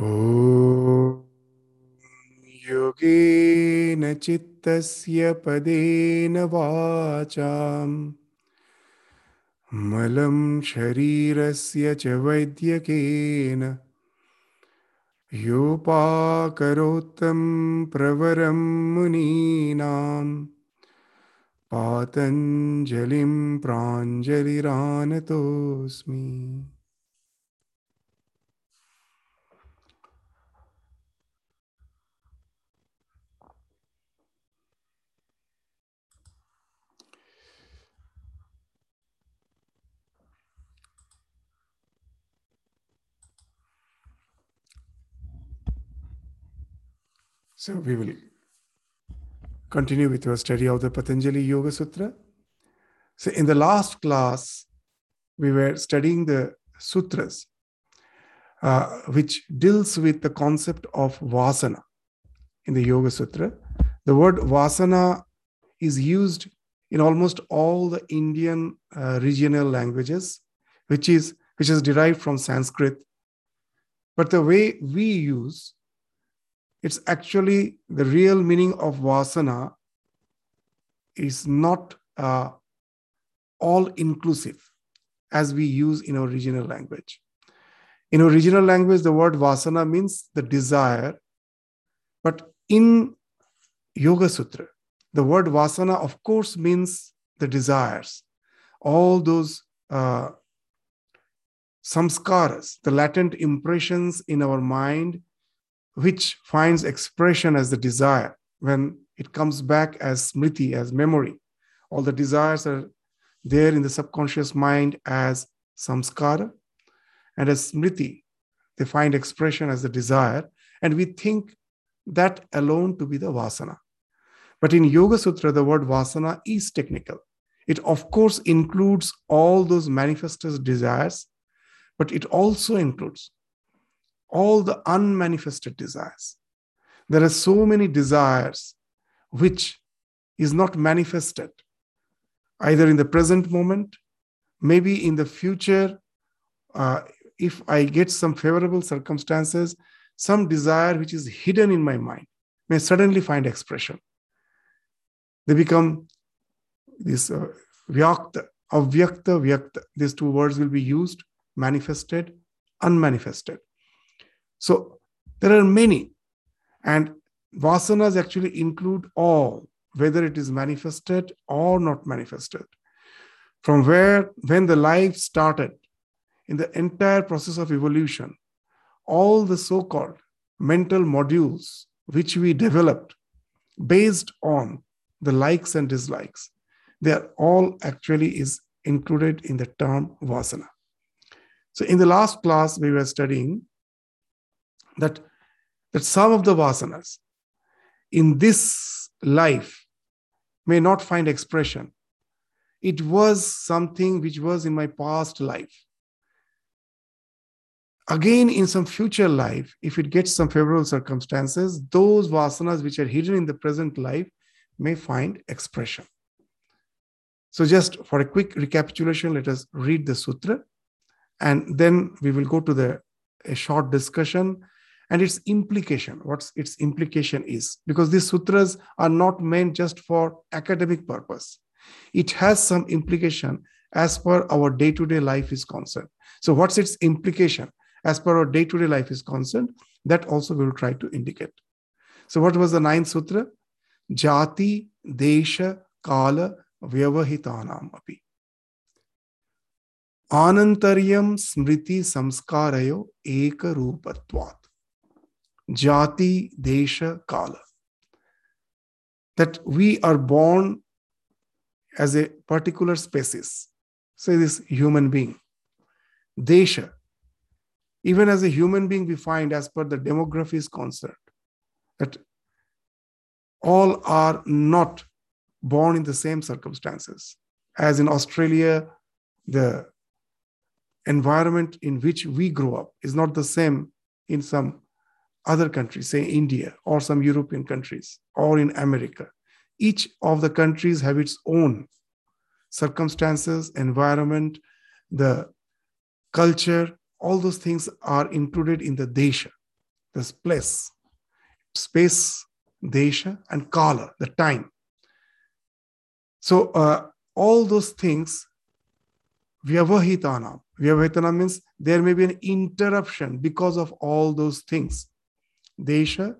ॐ योगेन चित्तस्य पदेन वाचाम् मलं शरीरस्य च वैद्यकेन योपाकरोत्तं प्रवरं मुनीनां पातञ्जलिं प्राञ्जलिरानतोऽस्मि So we will continue with our study of the Patanjali Yoga Sutra. So in the last class, we were studying the sutras, uh, which deals with the concept of vasana in the Yoga Sutra. The word vasana is used in almost all the Indian uh, regional languages, which is which is derived from Sanskrit. But the way we use it's actually the real meaning of vasana is not uh, all inclusive as we use in our original language. In original language, the word vasana means the desire, but in Yoga Sutra, the word vasana, of course, means the desires, all those uh, samskaras, the latent impressions in our mind which finds expression as the desire when it comes back as smriti, as memory. All the desires are there in the subconscious mind as samskara, and as smriti, they find expression as the desire, and we think that alone to be the vasana. But in Yoga Sutra, the word vasana is technical. It, of course, includes all those manifested desires, but it also includes all the unmanifested desires. There are so many desires which is not manifested either in the present moment, maybe in the future. Uh, if I get some favorable circumstances, some desire which is hidden in my mind may suddenly find expression. They become this uh, vyakta, avyakta, vyakta. These two words will be used manifested, unmanifested. So there are many, and vasanas actually include all, whether it is manifested or not manifested. From where, when the life started, in the entire process of evolution, all the so called mental modules which we developed based on the likes and dislikes, they are all actually is included in the term vasana. So in the last class, we were studying that, that some of the vasanas in this life may not find expression. It was something which was in my past life. Again, in some future life, if it gets some favorable circumstances, those vasanas which are hidden in the present life may find expression. So, just for a quick recapitulation, let us read the sutra and then we will go to the a short discussion and its implication what its implication is because these sutras are not meant just for academic purpose. It has some implication as per our day-to-day life is concerned. So what's its implication as per our day-to-day life is concerned that also we will try to indicate. So what was the ninth sutra? Jati desha kala vyavahitanam api. Anantaryam smriti samskarayo eka rupatvat jati, desha, kala. That we are born as a particular species, say this human being. Desha, even as a human being, we find as per the demography is concerned, that all are not born in the same circumstances. As in Australia, the environment in which we grow up is not the same in some other countries, say India or some European countries or in America. Each of the countries have its own circumstances, environment, the culture, all those things are included in the desha. this place, space, desha, and kala, the time. So uh, all those things, vyavahitana. Vyavahitana means there may be an interruption because of all those things. Desha,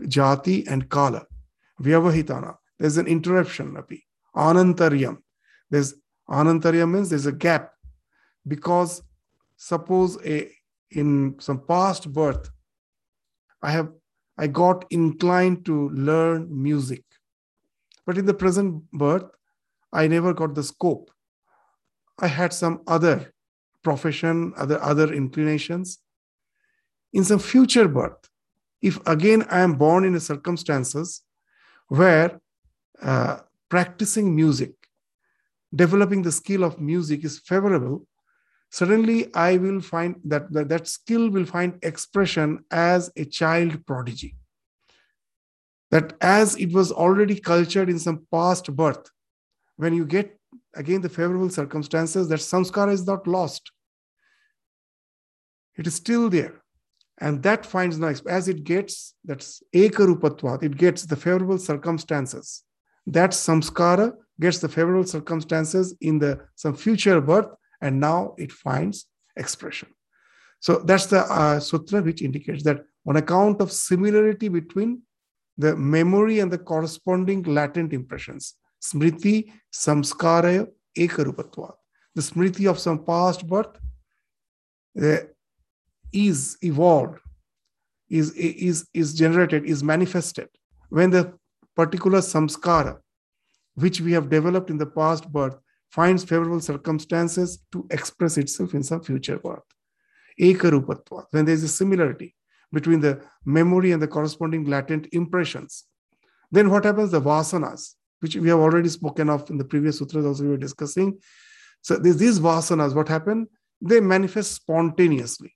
jati, and kala. Vyavahitana. There's an interruption, api. Anantaryam. There's anantaryam means there's a gap because suppose a in some past birth i have i got inclined to learn music but in the present birth i never got the scope i had some other profession other other inclinations in some future birth if again i am born in circumstances where uh, practicing music developing the skill of music is favorable suddenly I will find that, that that skill will find expression as a child prodigy. That as it was already cultured in some past birth, when you get again the favorable circumstances, that samskara is not lost. It is still there. And that finds now, as it gets, that's ekarupatvat, it gets the favorable circumstances. That samskara gets the favorable circumstances in the some future birth and now it finds expression. So that's the uh, sutra which indicates that on account of similarity between the memory and the corresponding latent impressions, smriti samskaraya ekarupatva, the smriti of some past birth uh, is evolved, is, is, is generated, is manifested when the particular samskara which we have developed in the past birth finds favorable circumstances to express itself in some future birth. Ekarupatva, when there is a similarity between the memory and the corresponding latent impressions. Then what happens? The vasanas, which we have already spoken of in the previous sutras, also we were discussing. So these vasanas, what happen? They manifest spontaneously,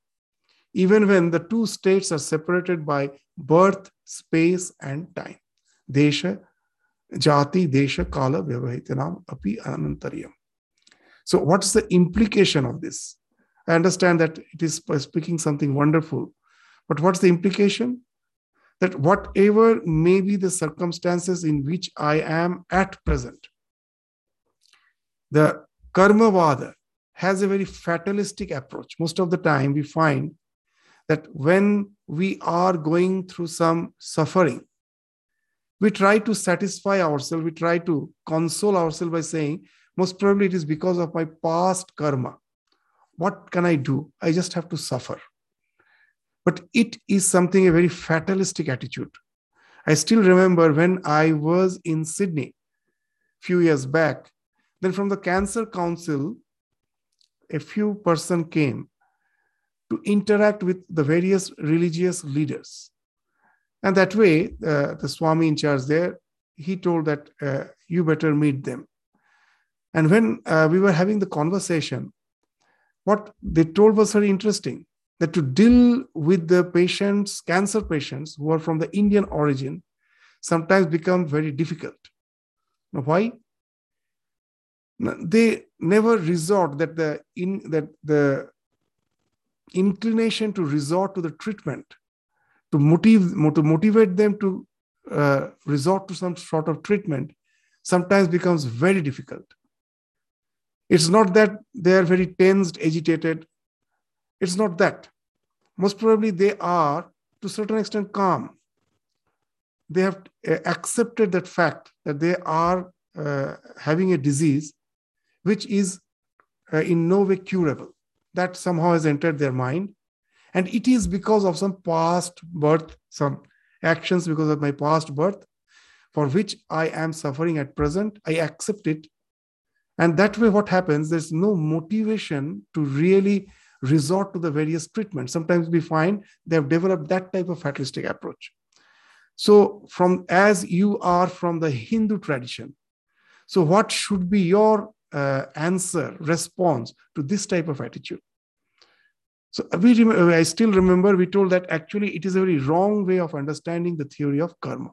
even when the two states are separated by birth, space, and time. Desha jati desha kala vyavahitanam api anantaryam so what's the implication of this? I understand that it is speaking something wonderful but what's the implication? That whatever may be the circumstances in which i am at present the karma vada has a very fatalistic approach. Most of the time we find that when we are going through some suffering we try to satisfy ourselves, we try to console ourselves by saying, most probably it is because of my past karma. What can I do? I just have to suffer. But it is something, a very fatalistic attitude. I still remember when I was in Sydney a few years back, then from the Cancer Council, a few person came to interact with the various religious leaders and that way, uh, the Swami in charge there, he told that uh, you better meet them. And when uh, we were having the conversation, what they told was very interesting that to deal with the patients, cancer patients who are from the Indian origin, sometimes become very difficult. Now, why? They never resort that the in that the inclination to resort to the treatment to motive to motivate them to uh, resort to some sort of treatment sometimes becomes very difficult. It's not that they are very tensed agitated. It's not that. Most probably they are to a certain extent calm. They have uh, accepted that fact that they are uh, having a disease which is uh, in no way curable that somehow has entered their mind and it is because of some past birth, some actions because of my past birth, for which I am suffering at present. I accept it. And that way, what happens, there's no motivation to really resort to the various treatments. Sometimes we find they have developed that type of fatalistic approach. So, from as you are from the Hindu tradition, so what should be your uh, answer, response to this type of attitude? So we remember, I still remember we told that actually it is a very wrong way of understanding the theory of karma.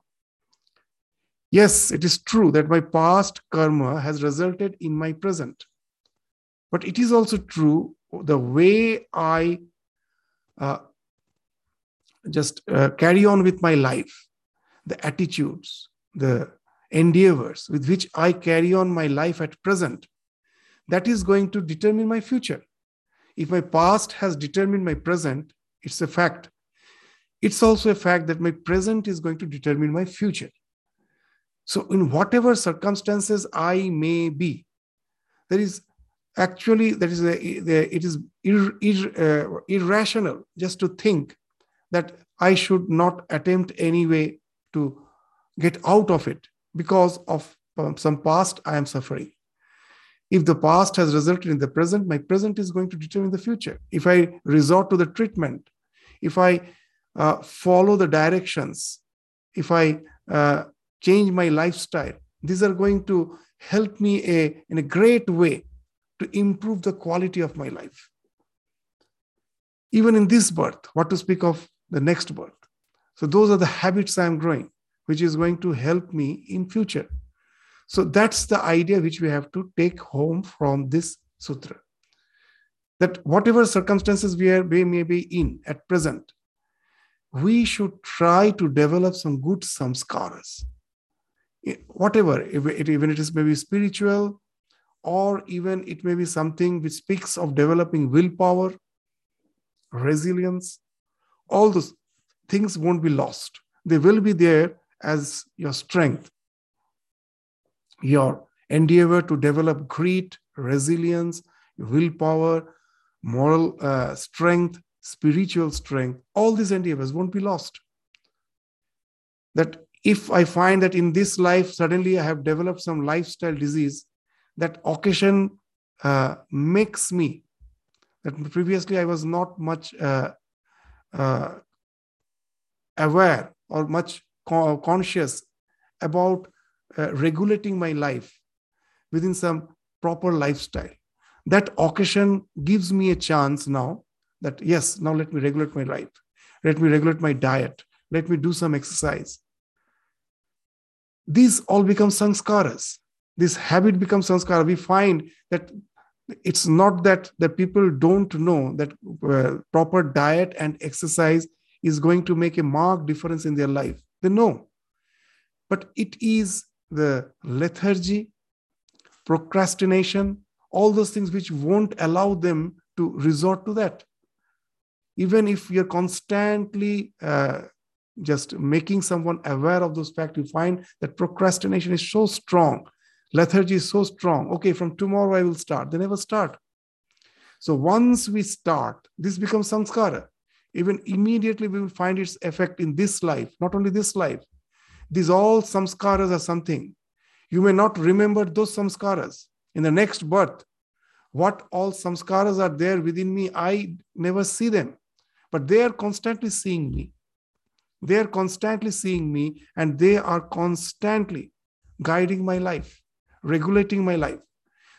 Yes, it is true that my past karma has resulted in my present. But it is also true the way I uh, just uh, carry on with my life, the attitudes, the endeavors with which I carry on my life at present, that is going to determine my future. If my past has determined my present, it's a fact. It's also a fact that my present is going to determine my future. So, in whatever circumstances I may be, there is actually that is a, it is ir, ir, uh, irrational just to think that I should not attempt any way to get out of it because of um, some past I am suffering. If the past has resulted in the present, my present is going to determine the future. If I resort to the treatment, if I uh, follow the directions, if I uh, change my lifestyle, these are going to help me a, in a great way to improve the quality of my life. Even in this birth, what to speak of the next birth. So those are the habits I'm growing, which is going to help me in future. So that's the idea which we have to take home from this sutra. That whatever circumstances we, are, we may be in at present, we should try to develop some good samskaras. Whatever, even it is maybe spiritual, or even it may be something which speaks of developing willpower, resilience, all those things won't be lost. They will be there as your strength, your endeavor to develop grit, resilience, willpower, moral uh, strength, spiritual strength. All these endeavors won't be lost. That if I find that in this life, suddenly I have developed some lifestyle disease, that occasion uh, makes me that previously I was not much uh, uh, aware or much co- conscious about uh, regulating my life within some proper lifestyle. That occasion gives me a chance now that, yes, now let me regulate my life. Let me regulate my diet. Let me do some exercise. These all become sanskaras. This habit becomes sanskara. We find that it's not that the people don't know that uh, proper diet and exercise is going to make a marked difference in their life. They know. But it is the lethargy, procrastination, all those things which won't allow them to resort to that. Even if you're constantly uh, just making someone aware of those facts, you find that procrastination is so strong, lethargy is so strong. Okay, from tomorrow I will start. They never start. So once we start, this becomes samskara even immediately we will find its effect in this life, not only this life. These all samskaras are something. You may not remember those samskaras in the next birth. What all samskaras are there within me, I never see them, but they are constantly seeing me. They are constantly seeing me and they are constantly guiding my life, regulating my life.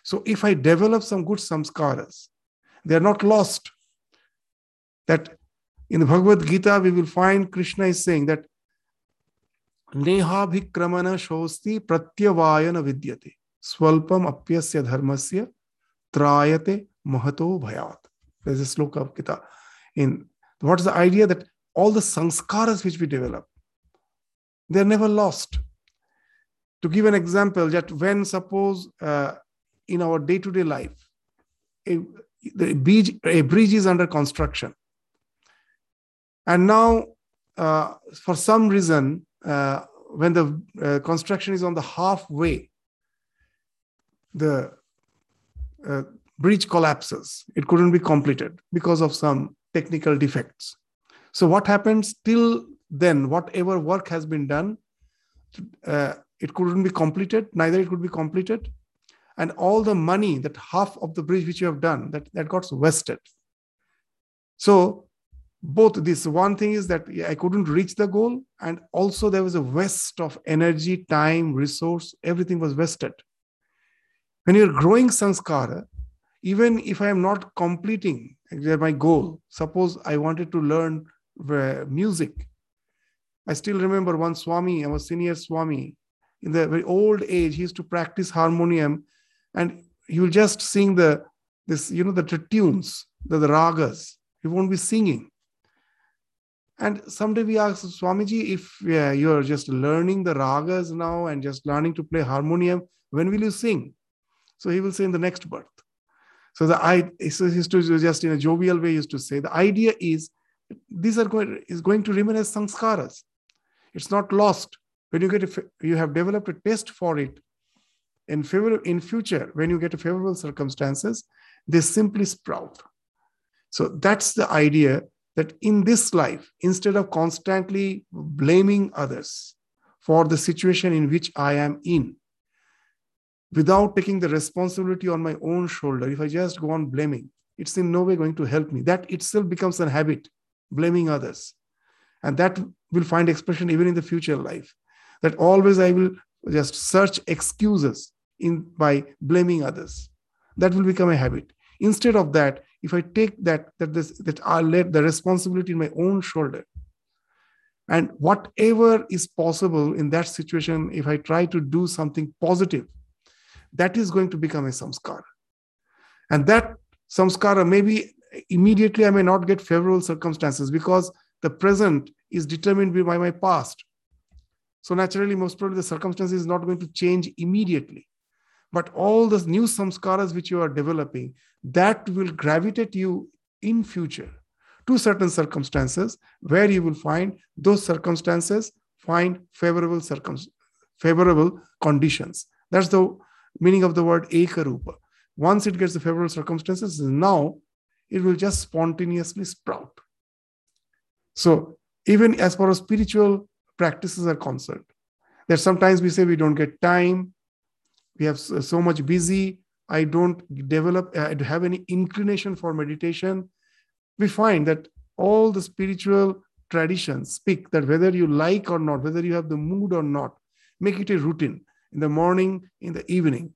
So if I develop some good samskaras, they are not lost. That in the Bhagavad Gita, we will find Krishna is saying that नेहाभिक्रमण शोस्ति प्रत्यवायन विद्यते स्वल्पम अप्यस्य धर्मस्य त्रयते Mahato भयात there's a sloka of Gita in what's the idea that all the sanskaras which we develop they're never lost to give an example that when suppose uh, in our day-to-day life a, the bridge, a bridge is under construction and now, uh, for some reason, uh, when the uh, construction is on the halfway, the uh, bridge collapses. It couldn't be completed because of some technical defects. So, what happens till then, whatever work has been done, uh, it couldn't be completed, neither it could be completed. And all the money, that half of the bridge which you have done, that, that got wasted. So both this one thing is that i couldn't reach the goal and also there was a waste of energy time resource everything was wasted. When you're growing sanskara even if i am not completing my goal suppose i wanted to learn music. I still remember one swami our senior swami in the very old age he used to practice harmonium and he will just sing the this you know the tunes the, the ragas. He won't be singing And someday we ask Swamiji, if uh, you're just learning the ragas now and just learning to play harmonium, when will you sing? So he will say in the next birth. So the I used to just in a jovial way used to say the idea is these are going is going to remain as sanskaras. It's not lost. When you get a, you have developed a taste for it. In favor in future, when you get favorable circumstances, they simply sprout. So that's the idea that in this life, instead of constantly blaming others for the situation in which I am in, without taking the responsibility on my own shoulder, if I just go on blaming, it's in no way going to help me. That itself becomes a habit, blaming others. And that will find expression even in the future life. That always I will just search excuses in by blaming others. That will become a habit. Instead of that, if I take that that this that I let the responsibility in my own shoulder, and whatever is possible in that situation, if I try to do something positive, that is going to become a samskara. And that samskara maybe immediately I may not get favorable circumstances because the present is determined by my past. So naturally, most probably the circumstance is not going to change immediately. But all the new samskaras which you are developing, that will gravitate you in future to certain circumstances where you will find those circumstances find favorable circum favorable conditions. That's the meaning of the word ekarupa. Once it gets the favorable circumstances, now it will just spontaneously sprout. So even as far as spiritual practices are concerned, that sometimes we say we don't get time, we have so much busy. I don't develop i don't have any inclination for meditation. We find that all the spiritual traditions speak that whether you like or not whether you have the mood or not make it a routine in the morning in the evening.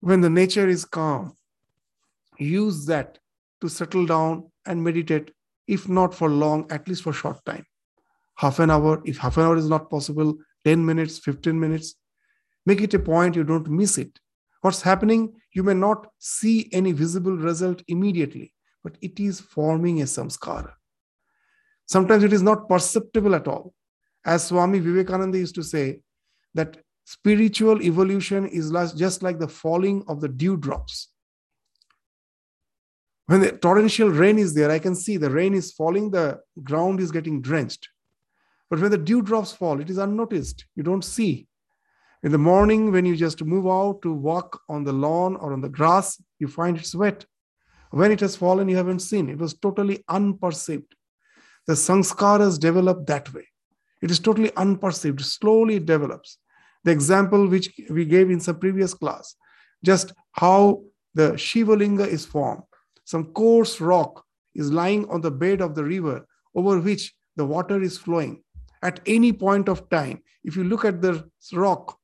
When the nature is calm use that to settle down and meditate if not for long at least for short time. Half an hour if half an hour is not possible 10 minutes 15 minutes Make it a point you don't miss it. What's happening, you may not see any visible result immediately, but it is forming a samskara. Sometimes it is not perceptible at all. As Swami Vivekananda used to say, that spiritual evolution is just like the falling of the dewdrops. When the torrential rain is there, I can see the rain is falling, the ground is getting drenched. But when the dewdrops fall, it is unnoticed. You don't see. In the morning, when you just move out to walk on the lawn or on the grass, you find it's wet. When it has fallen, you haven't seen. It was totally unperceived. The sanskaras develop that way. It is totally unperceived. Slowly it develops. The example which we gave in some previous class, just how the Shivalinga is formed. Some coarse rock is lying on the bed of the river over which the water is flowing. At any point of time, if you look at the rock,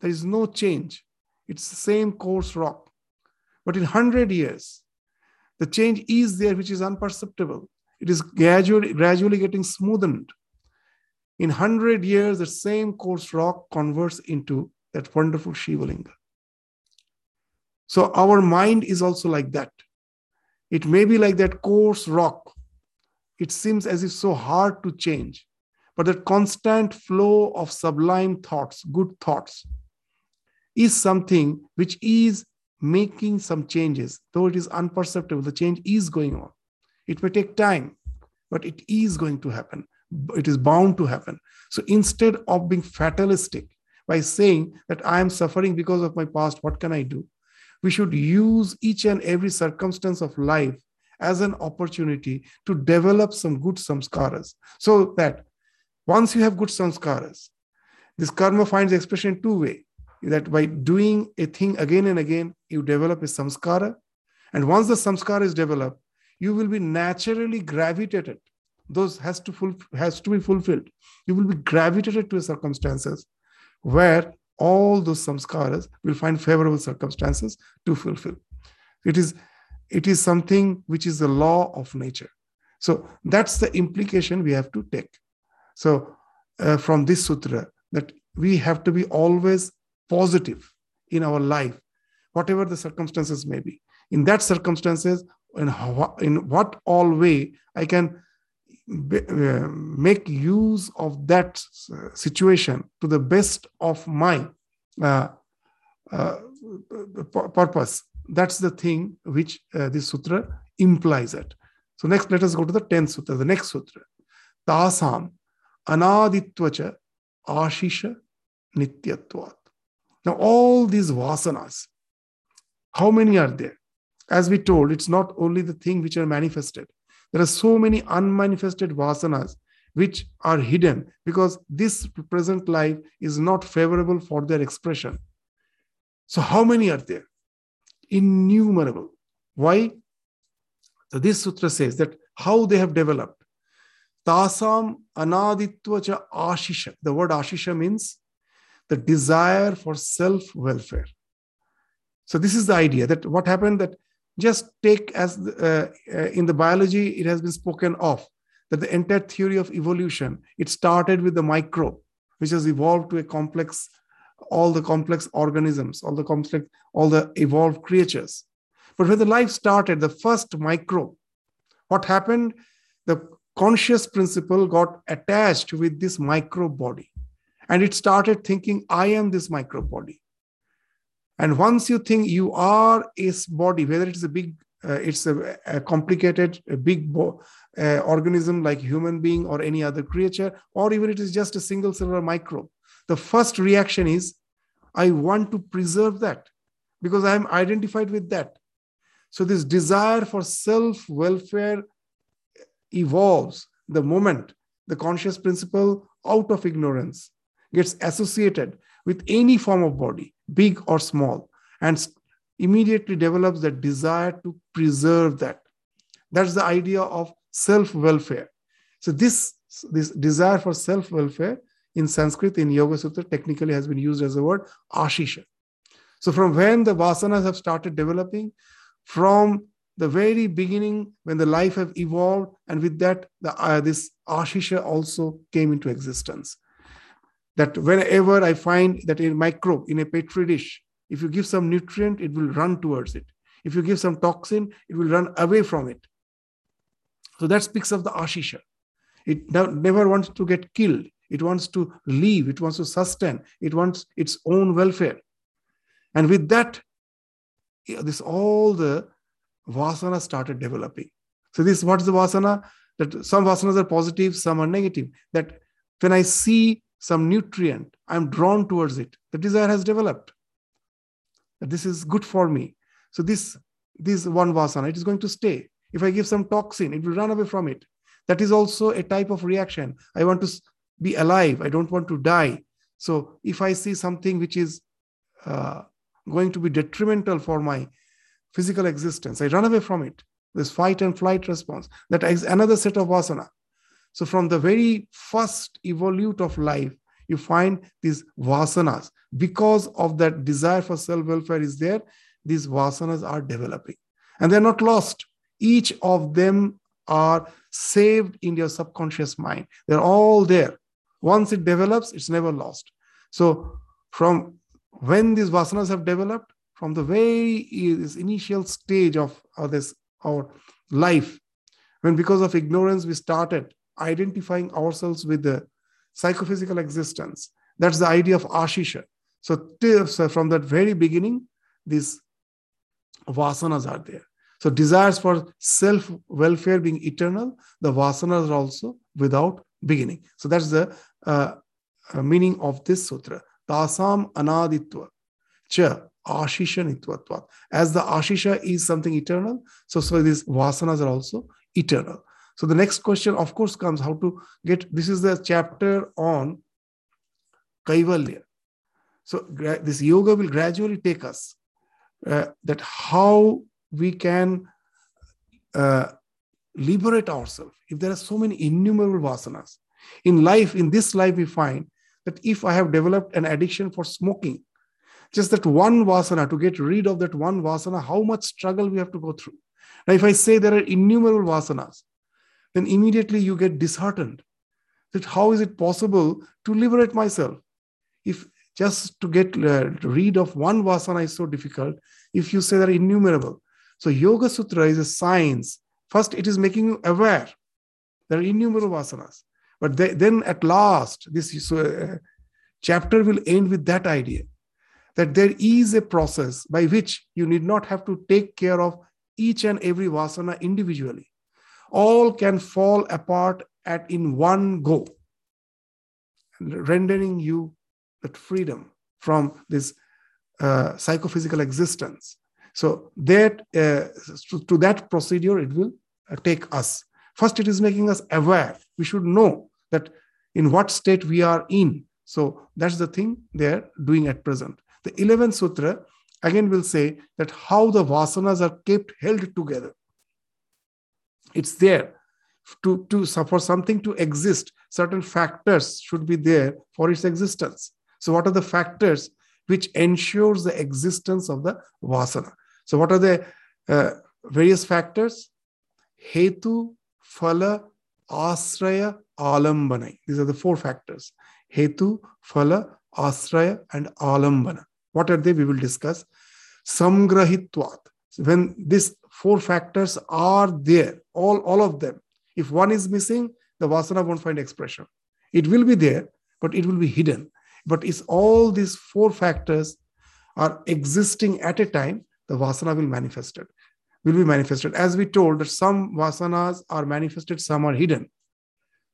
there is no change. It's the same coarse rock. But in 100 years, the change is there, which is unperceptible. It is gradually, gradually getting smoothened. In 100 years, the same coarse rock converts into that wonderful Shivalinga. So our mind is also like that. It may be like that coarse rock. It seems as if so hard to change. But that constant flow of sublime thoughts, good thoughts, is something which is making some changes, though it is unperceptible. The change is going on. It may take time, but it is going to happen. It is bound to happen. So instead of being fatalistic by saying that I am suffering because of my past, what can I do? We should use each and every circumstance of life as an opportunity to develop some good samskaras so that once you have good samskaras, this karma finds expression in two way that by doing a thing again and again, you develop a samskara. And once the samskara is developed, you will be naturally gravitated. Those has to full, has to be fulfilled. You will be gravitated to circumstances where all those samskaras will find favorable circumstances to fulfill. It is, it is something which is the law of nature. So that's the implication we have to take. So uh, from this sutra, that we have to be always positive in our life, whatever the circumstances may be. In that circumstances, in, how, in what all way I can uh, make use of that uh, situation to the best of my uh, uh, purpose. That's the thing which uh, this sutra implies it. So next, let us go to the 10th sutra, the next sutra. Tasam anaditvacha ashisha nityatvat. Now, all these vasanas, how many are there? As we told, it's not only the thing which are manifested. There are so many unmanifested vasanas which are hidden because this present life is not favorable for their expression. So, how many are there? Innumerable. Why? So, this sutra says that how they have developed. Tasam anaditvacha ashisha. The word ashisha means the desire for self welfare. So, this is the idea that what happened that just take as uh, uh, in the biology, it has been spoken of that the entire theory of evolution it started with the microbe, which has evolved to a complex all the complex organisms, all the complex, all the evolved creatures. But when the life started, the first microbe, what happened? The conscious principle got attached with this microbe body. And it started thinking, I am this micro body. And once you think you are a body, whether it's a big, uh, it's a, a, complicated, a big bo- uh, organism like human being or any other creature, or even it is just a single cellular microbe, the first reaction is I want to preserve that because I am identified with that. So, this desire for self welfare evolves the moment the conscious principle out of ignorance gets associated with any form of body, big or small, and immediately develops that desire to preserve that. That's the idea of self welfare. So, this, this desire for self welfare in Sanskrit, in Yoga Sutra, technically has been used as the word ashisha. So, from when the vasanas have started developing, from the very beginning, when the life have evolved, and with that, the, uh, this ashisha also came into existence. That whenever I find that a microbe in a petri dish, if you give some nutrient, it will run towards it. If you give some toxin, it will run away from it. So that speaks of the ashisha. It never wants to get killed. It wants to live, it wants to sustain, it wants its own welfare. And with that, this all the vasana started developing. So this what's the vasana? That some vasanas are positive, some are negative. That when I see some nutrient, I'm drawn towards it. The desire has developed. This is good for me. So this this one vasana, it is going to stay. If I give some toxin, it will run away from it. That is also a type of reaction. I want to be alive. I don't want to die. So if I see something which is uh, going to be detrimental for my physical existence, I run away from it. This fight and flight response. That is another set of vasana. So from the very first evolute of life, you find these vasanas. Because of that desire for self-welfare is there, these vasanas are developing. And they're not lost. Each of them are saved in your subconscious mind. They're all there. Once it develops, it's never lost. So, from when these vasanas have developed, from the very initial stage of, of this our life, when because of ignorance we started identifying ourselves with the psychophysical existence, that's the idea of ashisha. So, so from that very beginning, these vasanas are there. So desires for self welfare being eternal, the vasanas are also without beginning. So that's the uh, uh, meaning of this sutra. Tasam anaditva cha ashisha nityatvat. As the ashisha is something eternal, so, so these vasanas are also eternal. So the next question, of course, comes how to get this is the chapter on Kaivalya. So this yoga will gradually take us uh, that how we can uh, liberate ourselves. If there are so many innumerable vasanas, in life, in this life, we find that if I have developed an addiction for smoking, just that one vasana, to get rid of that one vasana, how much struggle we have to go through. Now, if I say there are innumerable vasanas, then immediately you get disheartened. That how is it possible to liberate myself? If just to get uh, rid of one vasana is so difficult, if you say there are innumerable. So, Yoga Sutra is a science. First, it is making you aware There are innumerable vasanas. But they, then at last, this uh, chapter will end with that idea that there is a process by which you need not have to take care of each and every vasana individually. All can fall apart at in one go, rendering you that freedom from this uh, psychophysical existence. So that uh, to, to, that procedure, it will uh, take us. First, it is making us aware. We should know that in what state we are in. So that's the thing they're doing at present. The 11th sutra again will say that how the vasanas are kept held together. It's there to, to for something to exist. Certain factors should be there for its existence. So, what are the factors which ensures the existence of the vasana? So, what are the uh, various factors? Hetu, Phala, Asraya, Alambanai. These are the four factors. Hetu, Phala, Asraya, and Alambana. What are they? We will discuss. Samgrahitvat. When these four factors are there, all, all of them, if one is missing, the vasana won't find expression. It will be there, but it will be hidden. But if all these four factors are existing at a time, the vasana will manifest it will be manifested. As we told that some vasanas are manifested, some are hidden.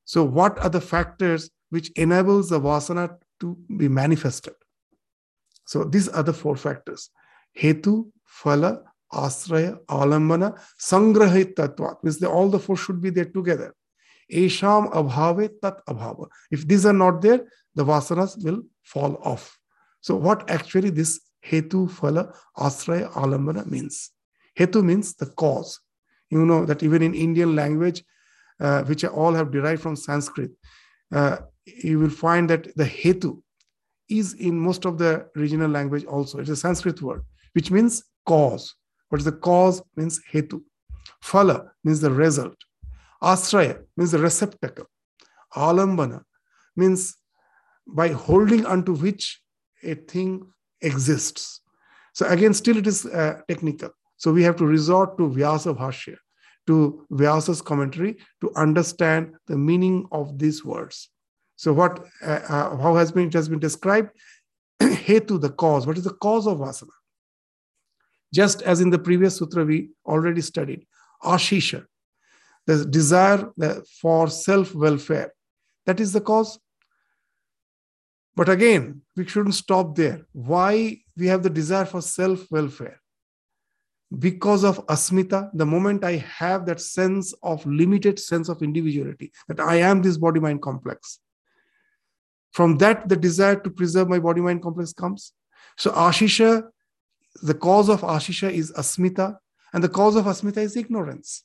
So what are the factors which enables the vasana to be manifested? So these are the four factors. Hetu, Phala, Asraya, Alambana, Sangrahit Tattva. Means the, all the four should be there together. Esham Abhave Tat Abhava. If these are not there, the vasanas will fall off. So what actually this Hetu, Phala, Asraya, Alambana means? Hetu means the cause. You know that even in Indian language, uh, which all have derived from Sanskrit, uh, you will find that the Hetu is in most of the regional language also. It's a Sanskrit word, which means cause. What is the cause? Means Hetu. Phala means the result. Asraya means the receptacle. Alambana means by holding onto which a thing exists. So again, still it is uh, technical. So we have to resort to Vyasa Bhashya, to Vyasa's commentary to understand the meaning of these words. So what, uh, uh, how has been, it has been described? Hetu, the cause. What is the cause of vasana? Just as in the previous sutra we already studied, Ashisha, the desire for self-welfare. That is the cause. But again, we shouldn't stop there. Why we have the desire for self-welfare? because of asmita the moment i have that sense of limited sense of individuality that i am this body mind complex from that the desire to preserve my body mind complex comes so ashisha the cause of ashisha is asmita and the cause of asmita is ignorance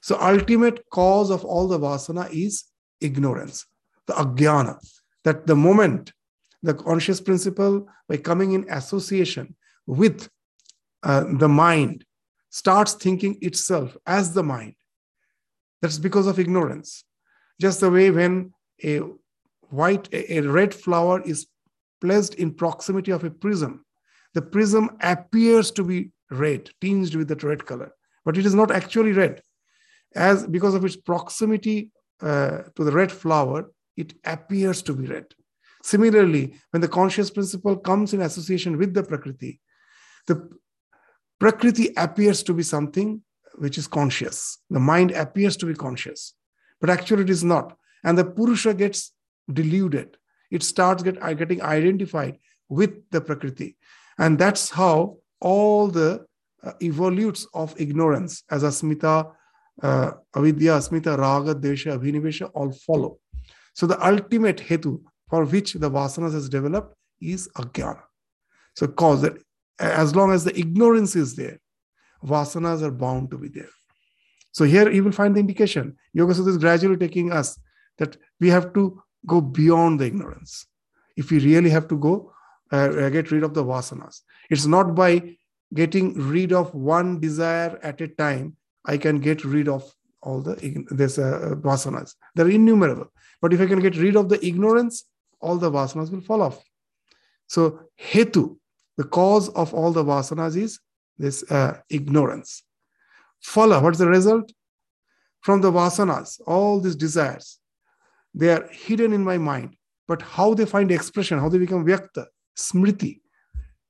so ultimate cause of all the vasana is ignorance the agyana that the moment the conscious principle by coming in association with uh, the mind starts thinking itself as the mind. That's because of ignorance. Just the way when a white, a, a red flower is placed in proximity of a prism, the prism appears to be red, tinged with that red color, but it is not actually red. As because of its proximity uh, to the red flower, it appears to be red. Similarly, when the conscious principle comes in association with the Prakriti, the Prakriti appears to be something which is conscious. The mind appears to be conscious, but actually it is not. And the Purusha gets deluded. It starts get, uh, getting identified with the Prakriti. And that's how all the uh, evolutes of ignorance, as Asmita, uh, Avidya, Asmita, Raga, Dvesha, Abhinivesha all follow. So the ultimate hetu for which the vasanas has developed is Ajnana. So cause that as long as the ignorance is there, vasanas are bound to be there. So here you will find the indication. Yoga Sutra is gradually taking us that we have to go beyond the ignorance. If we really have to go uh, get rid of the vasanas, it's not by getting rid of one desire at a time. I can get rid of all the this uh, vasanas. They're innumerable. But if I can get rid of the ignorance, all the vasanas will fall off. So hetu, the cause of all the vasanas is this uh, ignorance. Phala, what's the result? from the vasanas, all these desires, they are hidden in my mind. But how they find expression, how they become vyakta, smriti,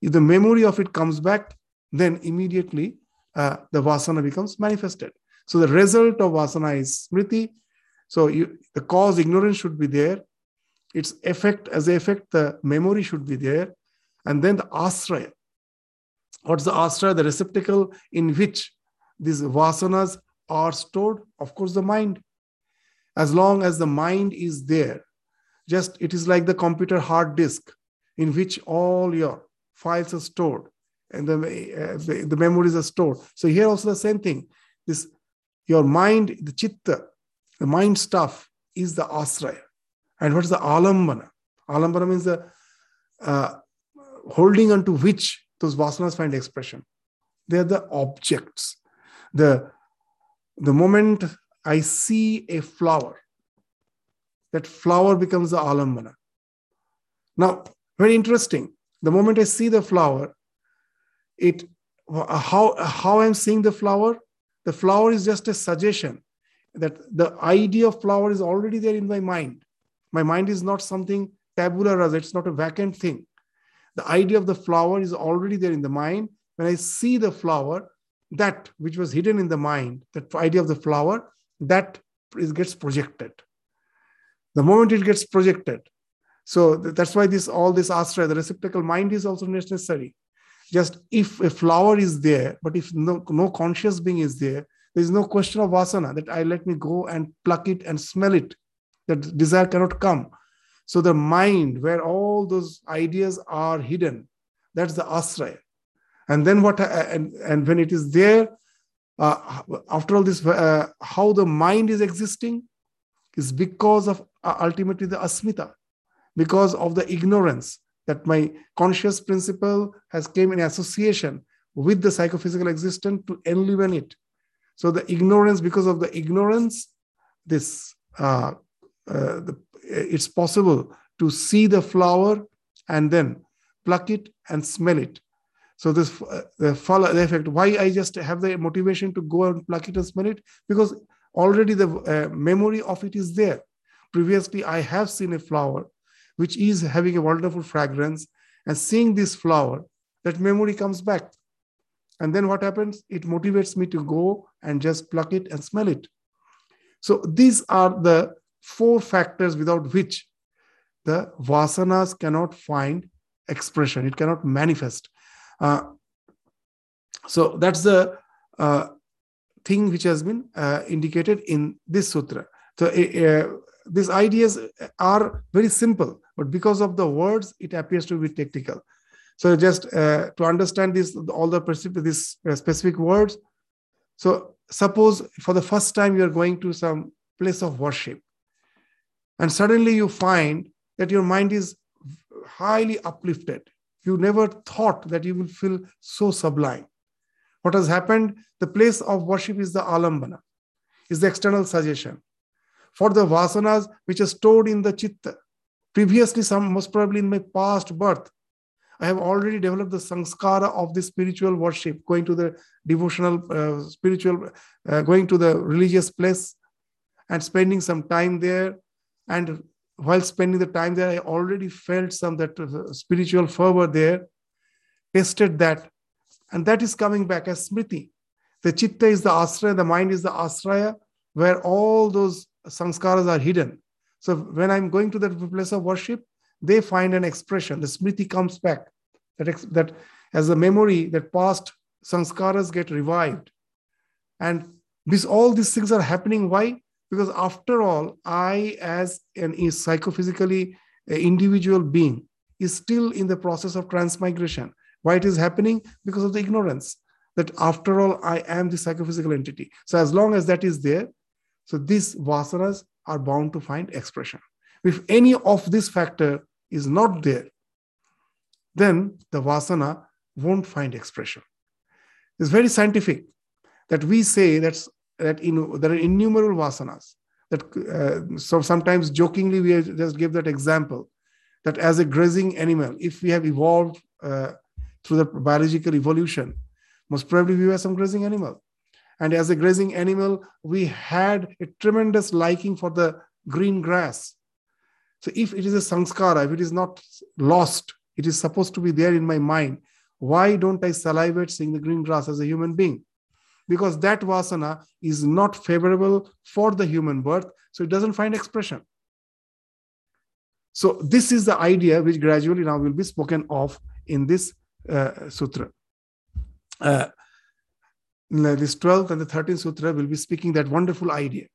if the memory of it comes back, then immediately uh, the vasana becomes manifested. So the result of vasana is smriti. So you, the cause ignorance should be there. Its effect as effect, the memory should be there. And then the asraya. What's the asraya? The receptacle in which these vasanas are stored? Of course, the mind. As long as the mind is there, just it is like the computer hard disk in which all your files are stored and the, uh, the, the, memories are stored. So here also the same thing. This your mind, the chitta, the mind stuff is the asraya. And what is the alambana? Alambana means the uh, holding onto which those vasanas find expression. They are the objects. The, the moment I see a flower, that flower becomes the alambana. Now, very interesting. The moment I see the flower, it how how I'm seeing the flower, the flower is just a suggestion that the idea of flower is already there in my mind. My mind is not something tabula rasa, it's not a vacant thing. The idea of the flower is already there in the mind. When I see the flower, that which was hidden in the mind, that idea of the flower, that is, gets projected. The moment it gets projected, so that's why this all this astra, the receptacle mind is also necessary. Just if a flower is there, but if no, no conscious being is there, there is no question of vasana that I let me go and pluck it and smell it. That desire cannot come. So the mind, where all those ideas are hidden, that's the asraya. And then what? Uh, and, and when it is there, uh, after all this, uh, how the mind is existing is because of uh, ultimately the asmita, because of the ignorance that my conscious principle has came in association with the psychophysical existence to enliven it. So the ignorance, because of the ignorance, this uh, uh, the, it's possible to see the flower and then pluck it and smell it. So this uh, the follow the effect. Why I just have the motivation to go and pluck it and smell it because already the uh, memory of it is there. Previously, I have seen a flower which is having a wonderful fragrance, and seeing this flower, that memory comes back. And then what happens? It motivates me to go and just pluck it and smell it. So these are the four factors without which the vasanas cannot find expression, it cannot manifest. Uh, so that's the uh, thing which has been uh, indicated in this sutra. So uh, these ideas are very simple, but because of the words, it appears to be technical. So just uh, to understand this, all the these uh, specific words. So suppose for the first time you are going to some place of worship, and suddenly you find that your mind is highly uplifted. You never thought that you will feel so sublime. What has happened? The place of worship is the alambana, is the external suggestion for the vasanas which are stored in the chitta. Previously, some most probably in my past birth, I have already developed the sanskara of the spiritual worship, going to the devotional, uh, spiritual, uh, going to the religious place and spending some time there. And while spending the time there, I already felt some that uh, spiritual fervor there, tasted that, and that is coming back as smriti. The chitta is the asraya, the mind is the asraya, where all those sanskaras are hidden. So when I'm going to that place of worship, they find an expression. The smriti comes back. That, ex- that as a memory, that past sanskaras get revived. And this all these things are happening. Why? Because after all, I, as an psychophysically individual being, is still in the process of transmigration. Why it is happening? Because of the ignorance that after all, I am the psychophysical entity. So as long as that is there, so these vasanas are bound to find expression. If any of this factor is not there, then the vasana won't find expression. It's very scientific that we say that's, that in, there are innumerable vasanas. That uh, so sometimes jokingly we just give that example that as a grazing animal, if we have evolved uh, through the biological evolution, most probably we were some grazing animal. And as a grazing animal, we had a tremendous liking for the green grass. So if it is a sanskara, if it is not lost, it is supposed to be there in my mind. Why don't I salivate seeing the green grass as a human being? Because that vasana is not favorable for the human birth, so it doesn't find expression. So this is the idea which gradually now will be spoken of in this uh, sutra. Uh, this 12th and the 13th sutra will be speaking that wonderful idea.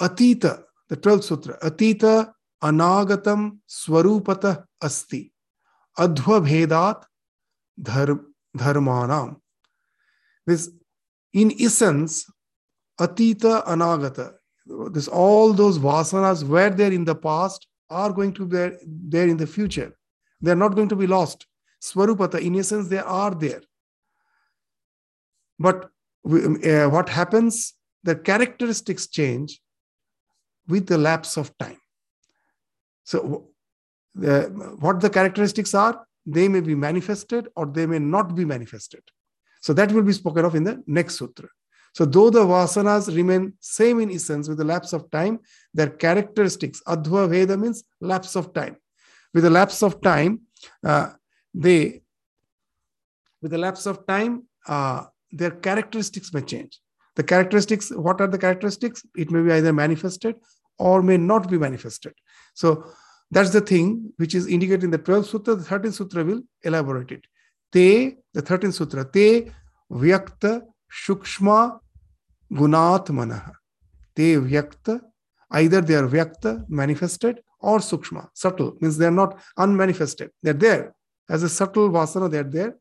Atita, the 12th sutra, Atita anagatam swarupata asti adhva dharmanam. This, in essence, atita anagata, this all those vasanas were there in the past are going to be there, there in the future. They are not going to be lost. Swarupata, in essence, they are there. But uh, what happens? The characteristics change with the lapse of time. So, what the characteristics are, they may be manifested or they may not be manifested. So, that will be spoken of in the next sutra. So, though the vasanas remain same in essence with the lapse of time, their characteristics, adhva bheda means lapse of time. With the lapse of time, uh, they, with the lapse of time, uh, their characteristics may change. The characteristics, what are the characteristics? It may be either manifested or may not be manifested. So that's the thing which is indicated in the 12th sutra. The 13th sutra will elaborate it. Te, the 13th sutra, te vyakta shukshma gunatmanah. Te vyakta, either they are vyakta, manifested, or sukshma, subtle, means they are not unmanifested. They're there. As a subtle vasana, they're there.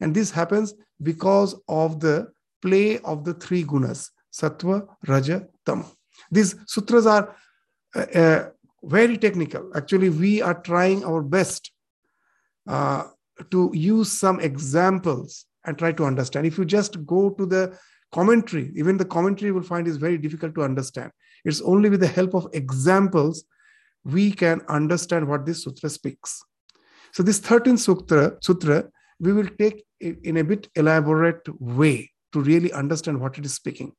And this happens because of the play of the three gunas sattva, raja, tama. These sutras are uh, uh, very technical. Actually, we are trying our best uh, to use some examples and try to understand. If you just go to the commentary, even the commentary will find is very difficult to understand. It's only with the help of examples we can understand what this sutra speaks. So this 13th sutra, sutra we will take in a bit elaborate way to really understand what it is speaking.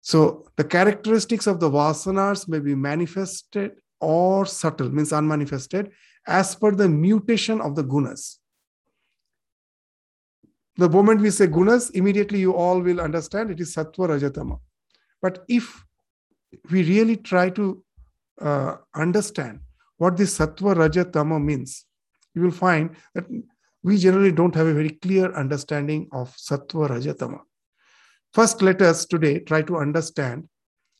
So the characteristics of the vasanas may be manifested or subtle, means unmanifested, as per the mutation of the gunas. The moment we say gunas, immediately you all will understand it is sattva rajatama. But if we really try to uh, understand what this sattva rajatama means, you will find that we generally don't have a very clear understanding of sattva rajatama. First, let us today try to understand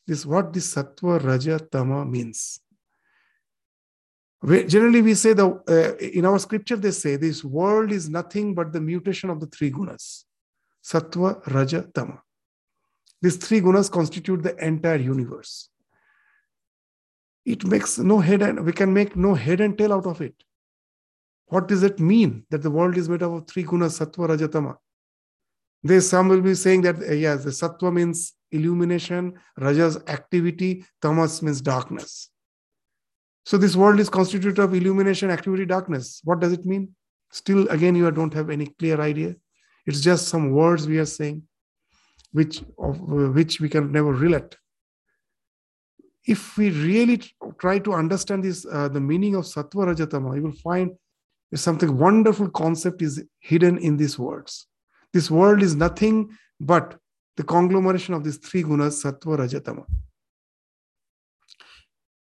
this what this sattva rajatama means. We, generally, we say the uh, in our scripture they say this world is nothing but the mutation of the three gunas, sattva, raja, tama. These three gunas constitute the entire universe. It makes no head and we can make no head and tail out of it. What does it mean that the world is made up of three gunas, sattva, rajatama? There's some will be saying that uh, yes, the sattva means illumination, rajas activity, tamas means darkness. So this world is constituted of illumination, activity, darkness. What does it mean? Still, again, you don't have any clear idea. It's just some words we are saying, which of uh, which we can never relate. If we really try to understand this, uh, the meaning of sattva rajatama, you will find something wonderful concept is hidden in these words. This world is nothing but the conglomeration of these three gunas, sattva, rajatama.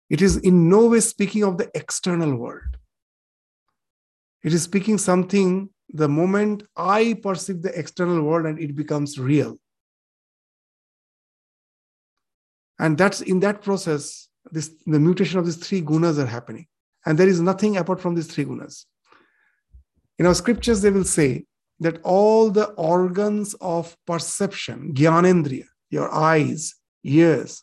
It is in no way speaking of the external world. It is speaking something the moment I perceive the external world and it becomes real. And that's in that process, this the mutation of these three gunas are happening. And there is nothing apart from these three gunas. In our scriptures, they will say that all the organs of perception, gyanendriya, your eyes, ears,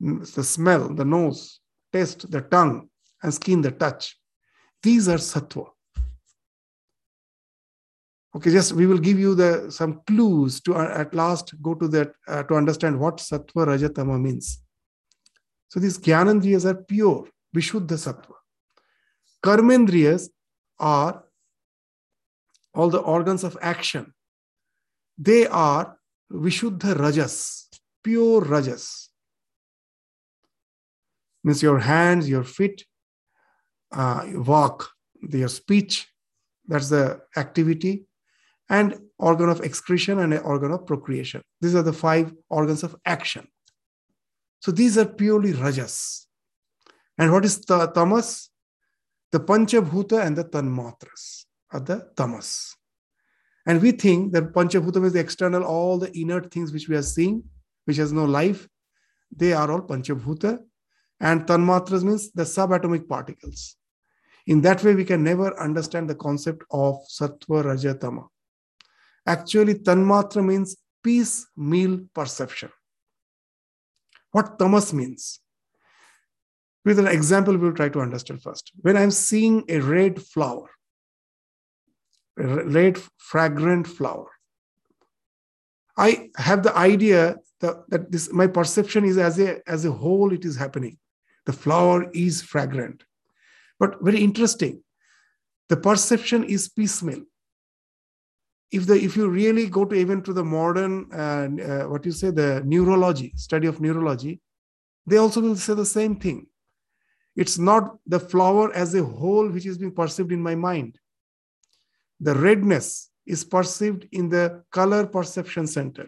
the smell, the nose, taste, the tongue, and skin, the touch, these are sattva. Okay, just we will give you the some clues to uh, at last go to that uh, to understand what sattva rajatama means. So these gyanendriyas are pure, vishuddha sattva. Karmendriyas are all the organs of action, they are Vishuddha Rajas, pure Rajas. Means your hands, your feet, uh, walk, your speech, that's the activity, and organ of excretion and organ of procreation. These are the five organs of action. So these are purely rajas. And what is the tamas? The panchabhuta and the tanmatras are the tamas. And we think that panchabhuta is the external, all the inert things which we are seeing, which has no life, they are all panchabhuta. And tanmatras means the subatomic particles. In that way, we can never understand the concept of sattva, raja, tama. Actually, tanmatra means piecemeal perception. What tamas means? With an example, we'll try to understand first. When I'm seeing a red flower, red fragrant flower, I have the idea that, that this my perception is as a as a whole it is happening. The flower is fragrant. But very interesting, the perception is piecemeal. If the if you really go to even to the modern uh, uh, what you say the neurology study of neurology, they also will say the same thing. It's not the flower as a whole which is being perceived in my mind. The redness is perceived in the color perception center.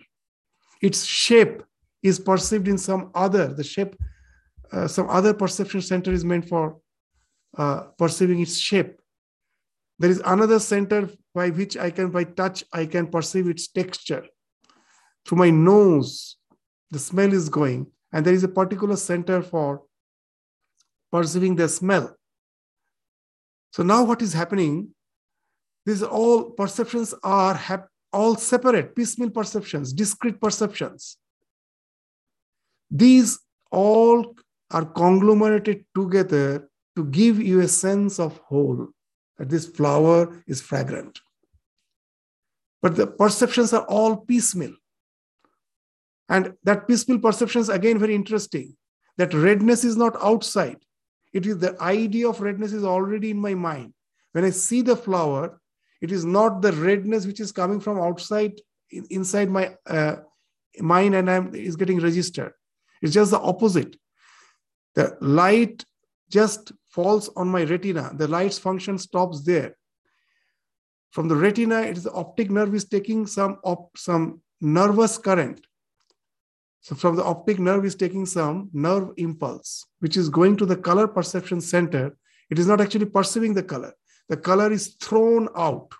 Its shape is perceived in some other, the shape, uh, some other perception center is meant for uh, perceiving its shape. There is another center by which I can, by touch, I can perceive its texture. Through my nose, the smell is going, and there is a particular center for perceiving the smell. So now what is happening? These all perceptions are all separate, piecemeal perceptions, discrete perceptions. These all are conglomerated together to give you a sense of whole, that this flower is fragrant. But the perceptions are all piecemeal. And that piecemeal perceptions, again, very interesting. That redness is not outside. It is the idea of redness is already in my mind. When I see the flower, it is not the redness which is coming from outside inside my uh, mind and I'm is getting registered. It's just the opposite. The light just falls on my retina. The light's function stops there. From the retina, it is the optic nerve is taking some op, some nervous current. So from the optic nerve is taking some nerve impulse, which is going to the color perception center. It is not actually perceiving the color. The color is thrown out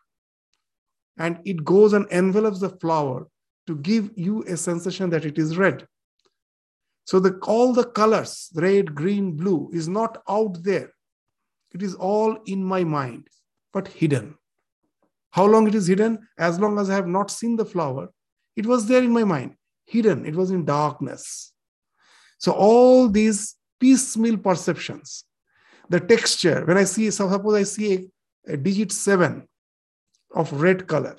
and it goes and envelops the flower to give you a sensation that it is red. So the, all the colors, red, green, blue, is not out there. It is all in my mind, but hidden. How long it is hidden? As long as I have not seen the flower, it was there in my mind, hidden. It was in darkness. So all these piecemeal perceptions, the texture, when I see, suppose I see digit seven of red color,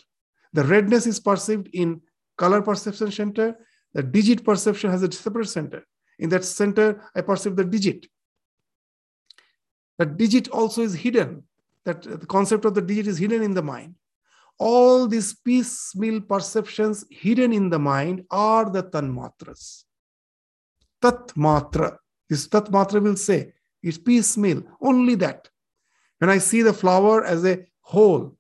the redness is perceived in color perception center the digit perception has a separate center. In that center, I perceive the digit. The digit also is hidden. That the concept of the digit is hidden in the mind. All these piecemeal perceptions hidden in the mind are the tanmatras. Tatmatra. This tatmatra will say it's piecemeal, only that. When I see the flower as a whole,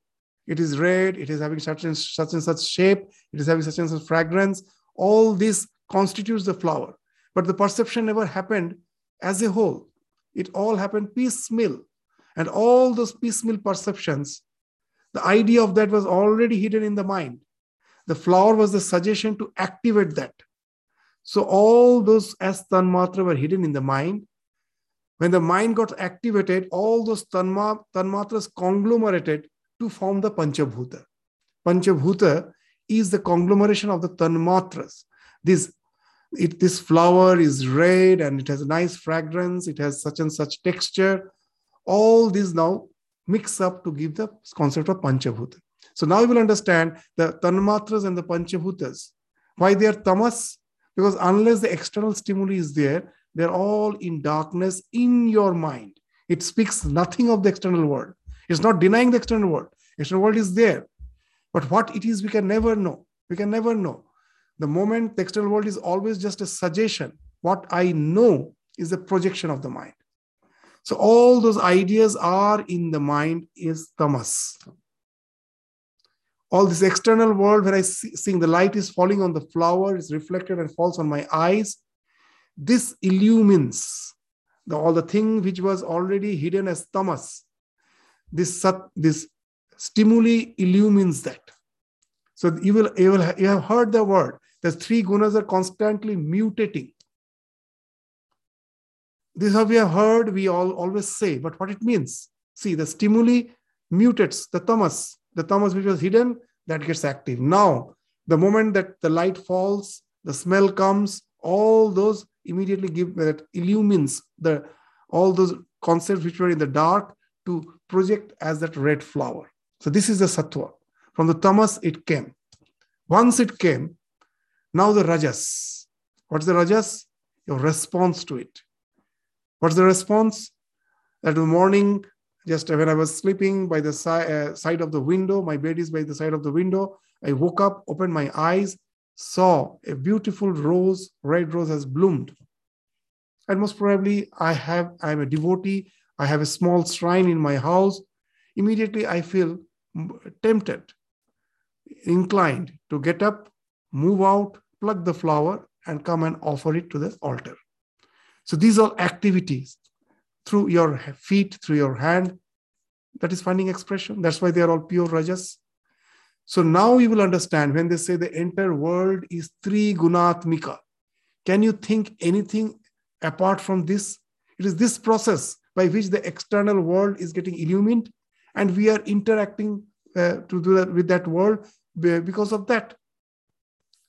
it is red, it is having such and such and such shape, it is having such and such fragrance, all this constitutes the flower. But the perception never happened as a whole. It all happened piecemeal. And all those piecemeal perceptions, the idea of that was already hidden in the mind. The flower was the suggestion to activate that. So all those as tanmatra were hidden in the mind. When the mind got activated, all those tanma, tanmatras conglomerated to form the panchabhuta. Panchabhuta is the conglomeration of the tanmatras. This, it, this flower is red and it has a nice fragrance, it has such and such texture. All these now mix up to give the concept of panchabhuta. So now you will understand the tanmatras and the panchabhutas. Why they are tamas? Because unless the external stimuli is there, they're all in darkness in your mind. It speaks nothing of the external world. It's not denying the external world. External world is there. But what it is, we can never know. We can never know. the moment the external world is always just a suggestion. What I know is a projection of the mind. So all those ideas are in the mind is tamas. All this external world, where I see seeing the light is falling on the flower, is reflected and falls on my eyes. This illumines the, all the thing which was already hidden as tamas. This, sat, this stimuli illumines that. So you will, you will you have heard the word. The three gunas are constantly mutating. This have we have heard, we all always say, but what it means. See, the stimuli mutates the tamas. The tamas which was hidden, that gets active. Now, the moment that the light falls, the smell comes, all those immediately give that illumines the all those concepts which were in the dark to project as that red flower. So this is the sattva. From the tamas, it came. Once it came, now the rajas. What's the rajas? Your response to it. What's the response? That the morning, just when I was sleeping by the si- uh, side of the window, my bed is by the side of the window. I woke up, opened my eyes, saw a beautiful rose, red rose has bloomed. And most probably, I have, I'm a devotee. I have a small shrine in my house. Immediately, I feel tempted, inclined to get up, move out, pluck the flower, and come and offer it to the altar. So these are activities through your feet, through your hand. That is finding expression. That's why they are all pure rajas. So now you will understand when they say the entire world is three gunatmika. Can you think anything apart from this? It is this process by which the external world is getting illumined, and we are interacting uh, to do that with that world because of that.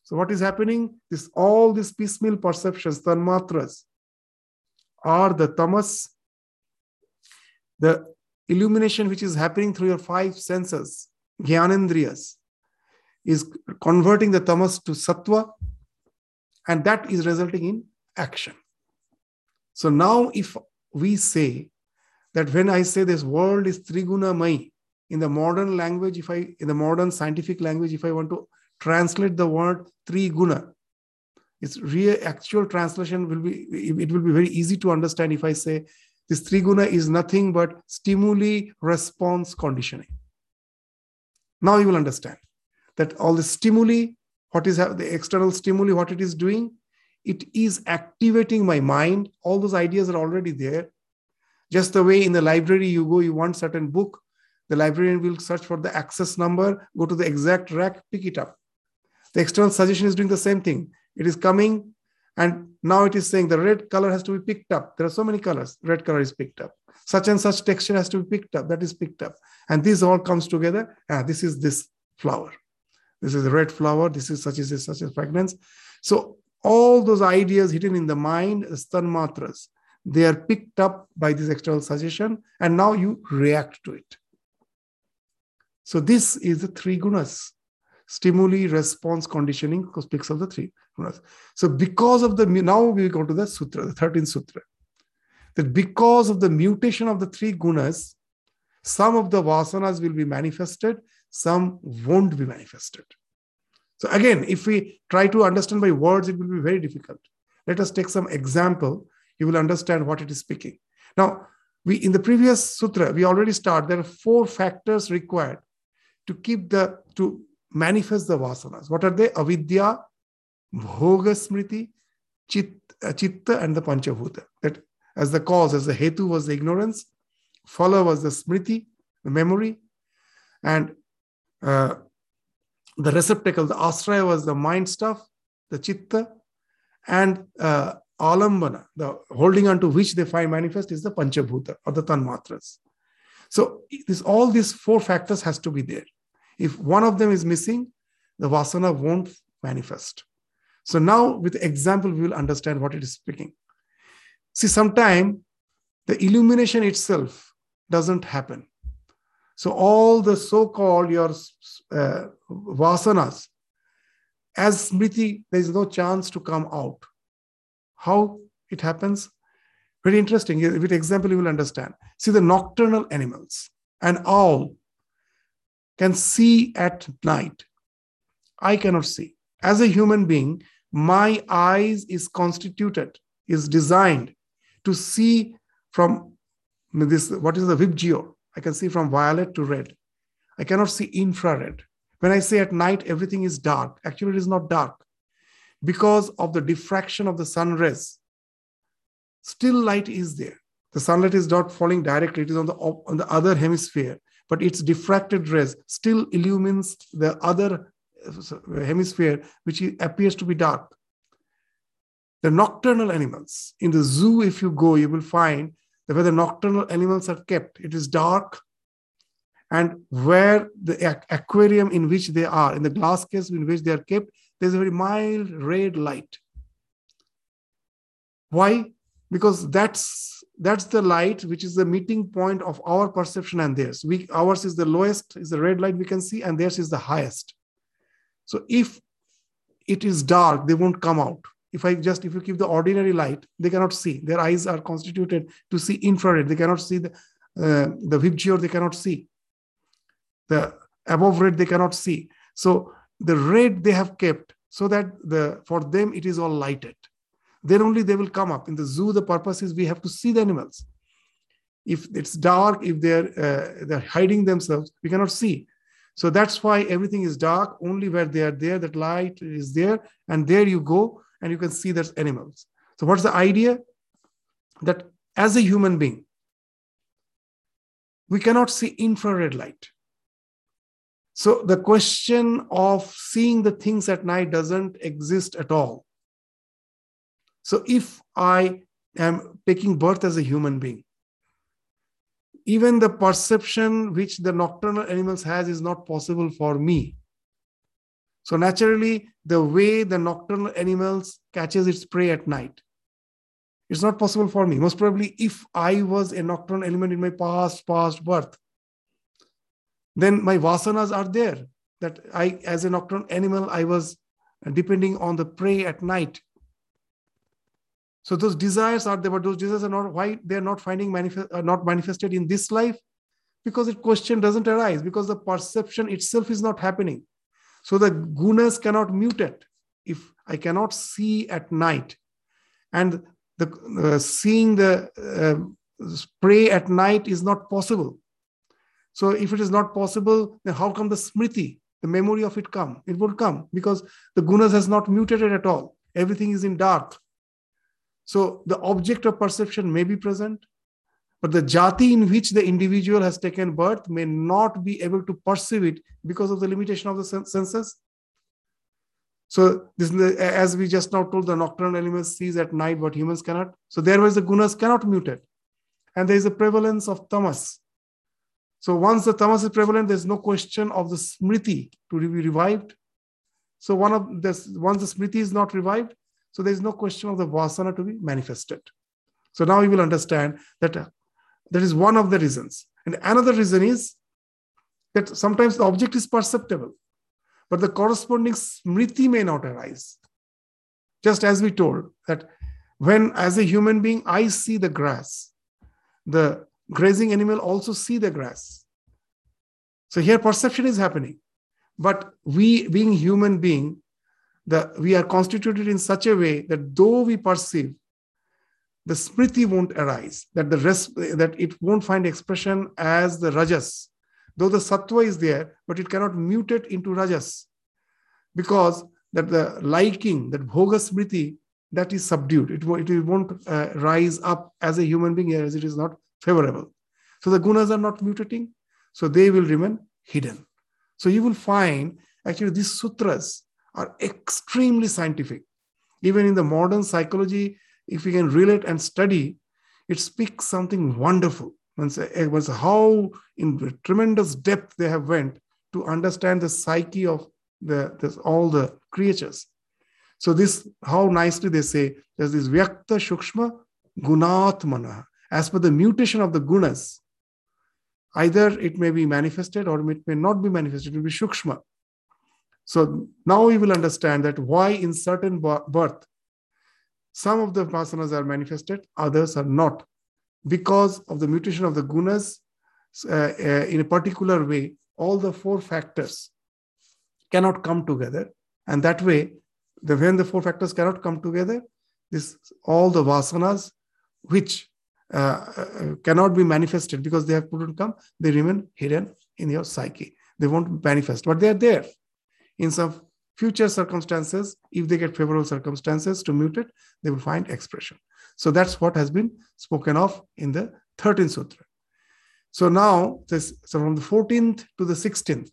So what is happening? This all these piecemeal perceptions, tanmatras, are the tamas, the illumination which is happening through your five senses, jnanendriyas, is converting the tamas to sattva, and that is resulting in action. So now, if we say that when I say this world is triguna mai, in the modern language, if I, in the modern scientific language, if I want to translate the word triguna, its real actual translation will be it will be very easy to understand if i say this triguna is nothing but stimuli response conditioning now you will understand that all the stimuli what is the external stimuli what it is doing it is activating my mind all those ideas are already there just the way in the library you go you want certain book the librarian will search for the access number go to the exact rack pick it up the external suggestion is doing the same thing it is coming, and now it is saying the red color has to be picked up. There are so many colors. Red color is picked up. Such and such texture has to be picked up. That is picked up. And this all comes together. Ah, this is this flower. This is the red flower. This is such as such as fragrance. So all those ideas hidden in the mind, matras, they are picked up by this external suggestion, and now you react to it. So this is the three gunas stimuli response conditioning speaks of the three gunas. So because of the now we go to the sutra, the 13th sutra. That because of the mutation of the three gunas, some of the vasanas will be manifested, some won't be manifested. So again, if we try to understand by words, it will be very difficult. Let us take some example. You will understand what it is speaking. Now, we in the previous sutra, we already start. There are four factors required to keep the to manifest the vasanas. What are they? Avidya, Bhoga Smriti, uh, Chitta, and the Panchabhuta. That as the cause, as the Hetu was the ignorance, Phala was the Smriti, the memory, and uh, the receptacle, the Asraya was the mind stuff, the Chitta, and uh, Alambana, the holding on to which they find manifest is the Panchabhuta or the Tanmatras. So this, all these four factors has to be there. If one of them is missing, the vasana won't manifest. So now with example, we will understand what it is speaking. See, sometime the illumination itself doesn't happen. So all the so-called your uh, vasanas, as smriti, there is no chance to come out. How it happens? Very interesting. With example, you will understand. See the nocturnal animals, an owl can see at night. I cannot see. as a human being, my eyes is constituted, is designed to see from this, what is the VIBGYOR? I can see from violet to red. I cannot see infrared. When I say at night everything is dark, actually it is not dark. Because of the diffraction of the sun rays, still light is there. The sunlight is not falling directly, it is on the, on the other hemisphere, but its diffracted rays still illumines the other uh, hemisphere, which appears to be dark. The nocturnal animals, in the zoo, if you go, you will find that where the nocturnal animals are kept, it is dark. And where the aquarium in which they are, in the glass case in which they are kept, there's a very mild red light. Why? Because that's that's the light which is the meeting point of our perception and theirs. We, ours is the lowest, is the red light we can see, and theirs is the highest. So if it is dark, they won't come out. If I just if you keep the ordinary light, they cannot see. Their eyes are constituted to see infrared. They cannot see the uh, the VIBGYOR, they cannot see. The above red they cannot see. So the red they have kept so that the for them it is all lighted then only they will come up in the zoo the purpose is we have to see the animals if it's dark if they're uh, they're hiding themselves we cannot see so that's why everything is dark only where they are there that light is there and there you go and you can see there's animals. So what's the idea? That as a human being we cannot see infrared light. So the question of seeing the things at night doesn't exist at all. So if I am taking birth as a human being, even the perception which the nocturnal animals has is not possible for me. So naturally, the way the nocturnal animals catches its prey at night, it's not possible for me. Most probably, if I was a nocturnal element in my past, past birth, then my vasanas are there. That I, as a nocturnal animal, I was depending on the prey at night. So those desires are there, but those desires are not why they are not finding manifest, uh, not manifested in this life, because the question doesn't arise because the perception itself is not happening. So the gunas cannot mutate. If I cannot see at night, and the uh, seeing the uh, prey at night is not possible. So if it is not possible, then how come the smriti, the memory of it come? It will come because the gunas has not mutated at all. Everything is in dark. So the object of perception may be present, but the jati in which the individual has taken birth may not be able to perceive it because of the limitation of the senses. So this as we just now told, the nocturnal animals sees at night what humans cannot. So therefore the gunas cannot mutate. And there is a prevalence of tamas. So once the tamas is prevalent, there's no question of the smriti to be revived. So one of this, once the smriti is not revived, so there is no question of the vasana to be manifested. So now you will understand that that is one of the reasons. And another reason is that sometimes the object is perceptible, but the corresponding smriti may not arise. Just as we told that when, as a human being, I see the grass, the grazing animal also see the grass. So here perception is happening. But we, being human being, the, we are constituted in such a way that though we perceive, the smriti won't arise, that the rest, that it won't find expression as the rajas. Though the sattva is there, but it cannot mutate into rajas because that the liking, that bhoga smriti, that is subdued. It, it won't uh, rise up as a human being as it is not favorable. So the gunas are not mutating, so they will remain hidden. So you will find actually these sutras are extremely scientific. Even in the modern psychology, if we can relate and study, it speaks something wonderful. It was eh, how in tremendous depth they have went to understand the psyche of the this, all the creatures. So this, how nicely they say, there's this vyakta shukshma gunatmana. As per the mutation of the gunas, either it may be manifested or it may not be manifested. It will be shukshma. So now we will understand that why in certain birth, some of the vasanas are manifested, others are not. Because of the mutation of the gunas uh, uh, in a particular way, all the four factors cannot come together And that way, the, when the four factors cannot come together, this all the vasanas, which uh, uh, cannot be manifested because they have couldn't come, they remain hidden in your psyche. They won't manifest, but they are there. In some future circumstances, if they get favorable circumstances to mute it, they will find expression. So that's what has been spoken of in the 13th sutra. So now, this so from the 14th to the 16th,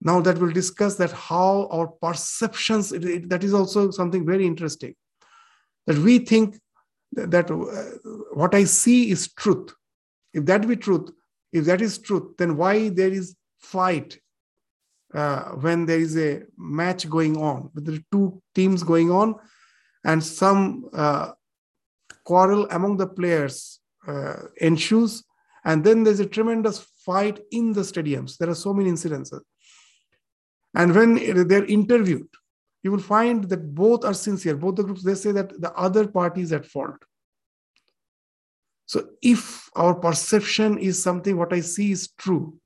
now that we'll discuss that how our perceptions, it, it, that is also something very interesting. That we think that, that uh, what I see is truth. If that be truth, if that is truth, then why there is fight uh, when there is a match going on, with the two teams going on, and some uh, quarrel among the players uh, ensues, and then there's a tremendous fight in the stadiums. There are so many incidences. And when they're interviewed, you will find that both are sincere. Both the groups, they say that the other party is at fault. So if our perception is something what I see is true,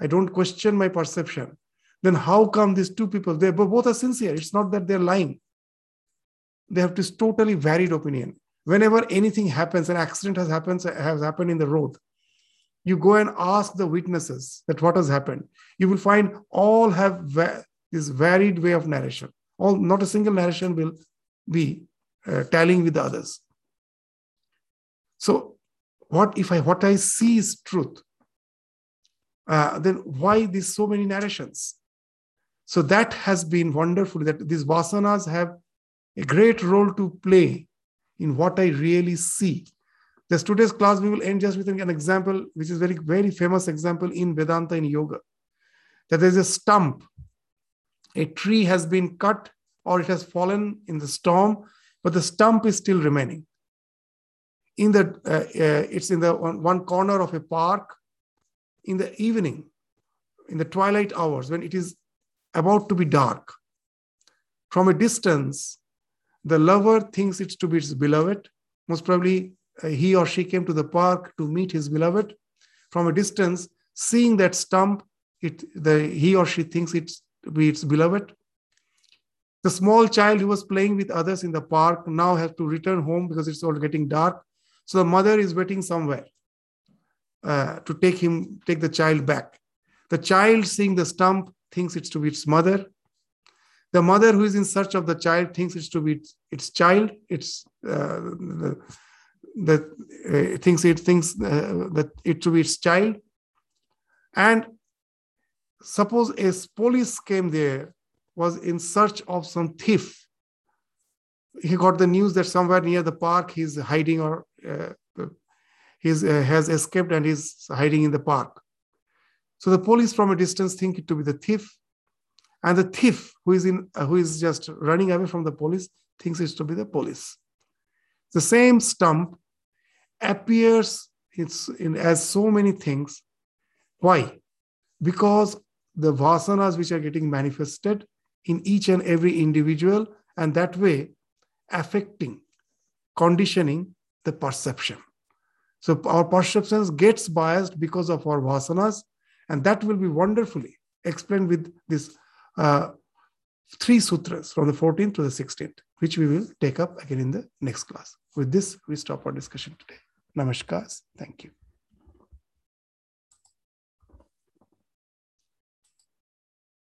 I don't question my perception, then how come these two people, they both are sincere? It's not that they're lying. They have this totally varied opinion. Whenever anything happens, an accident has happened, has happened in the road, you go and ask the witnesses that what has happened you will find all have va- this varied way of narration all not a single narration will be uh, tallying with the others so what if i what i see is truth uh, then why these so many narrations so that has been wonderful that these vasanas have a great role to play in what i really see this today's class, we will end just with an example, which is very, very famous example in Vedanta in yoga. That there's a stump. A tree has been cut or it has fallen in the storm, but the stump is still remaining. In the, uh, uh, it's in the one, one corner of a park in the evening, in the twilight hours, when it is about to be dark. From a distance, the lover thinks it's to be its beloved. Most probably, uh, he or she came to the park to meet his beloved. From a distance, seeing that stump, it, the, he or she thinks it's be its beloved. The small child who was playing with others in the park now has to return home because it's all getting dark. So the mother is waiting somewhere uh, to take him, take the child back. The child seeing the stump thinks it's to be its mother. The mother who is in search of the child thinks it's to be its, its child. It's uh, the, that uh, thinks it thinks uh, that it to be its child and suppose a police came there was in search of some thief he got the news that somewhere near the park he's hiding or uh, he's uh, has escaped and he's hiding in the park so the police from a distance think it to be the thief and the thief who is in uh, who is just running away from the police thinks it to be the police the same stump appears in, as so many things. Why? Because the vasanas which are getting manifested in each and every individual, and that way affecting, conditioning the perception. So our perceptions gets biased because of our vasanas, and that will be wonderfully explained with this uh, three sutras from the 14th to the 16th, which we will take up again in the next class. With this, we stop our discussion today. Namaskars. Thank you.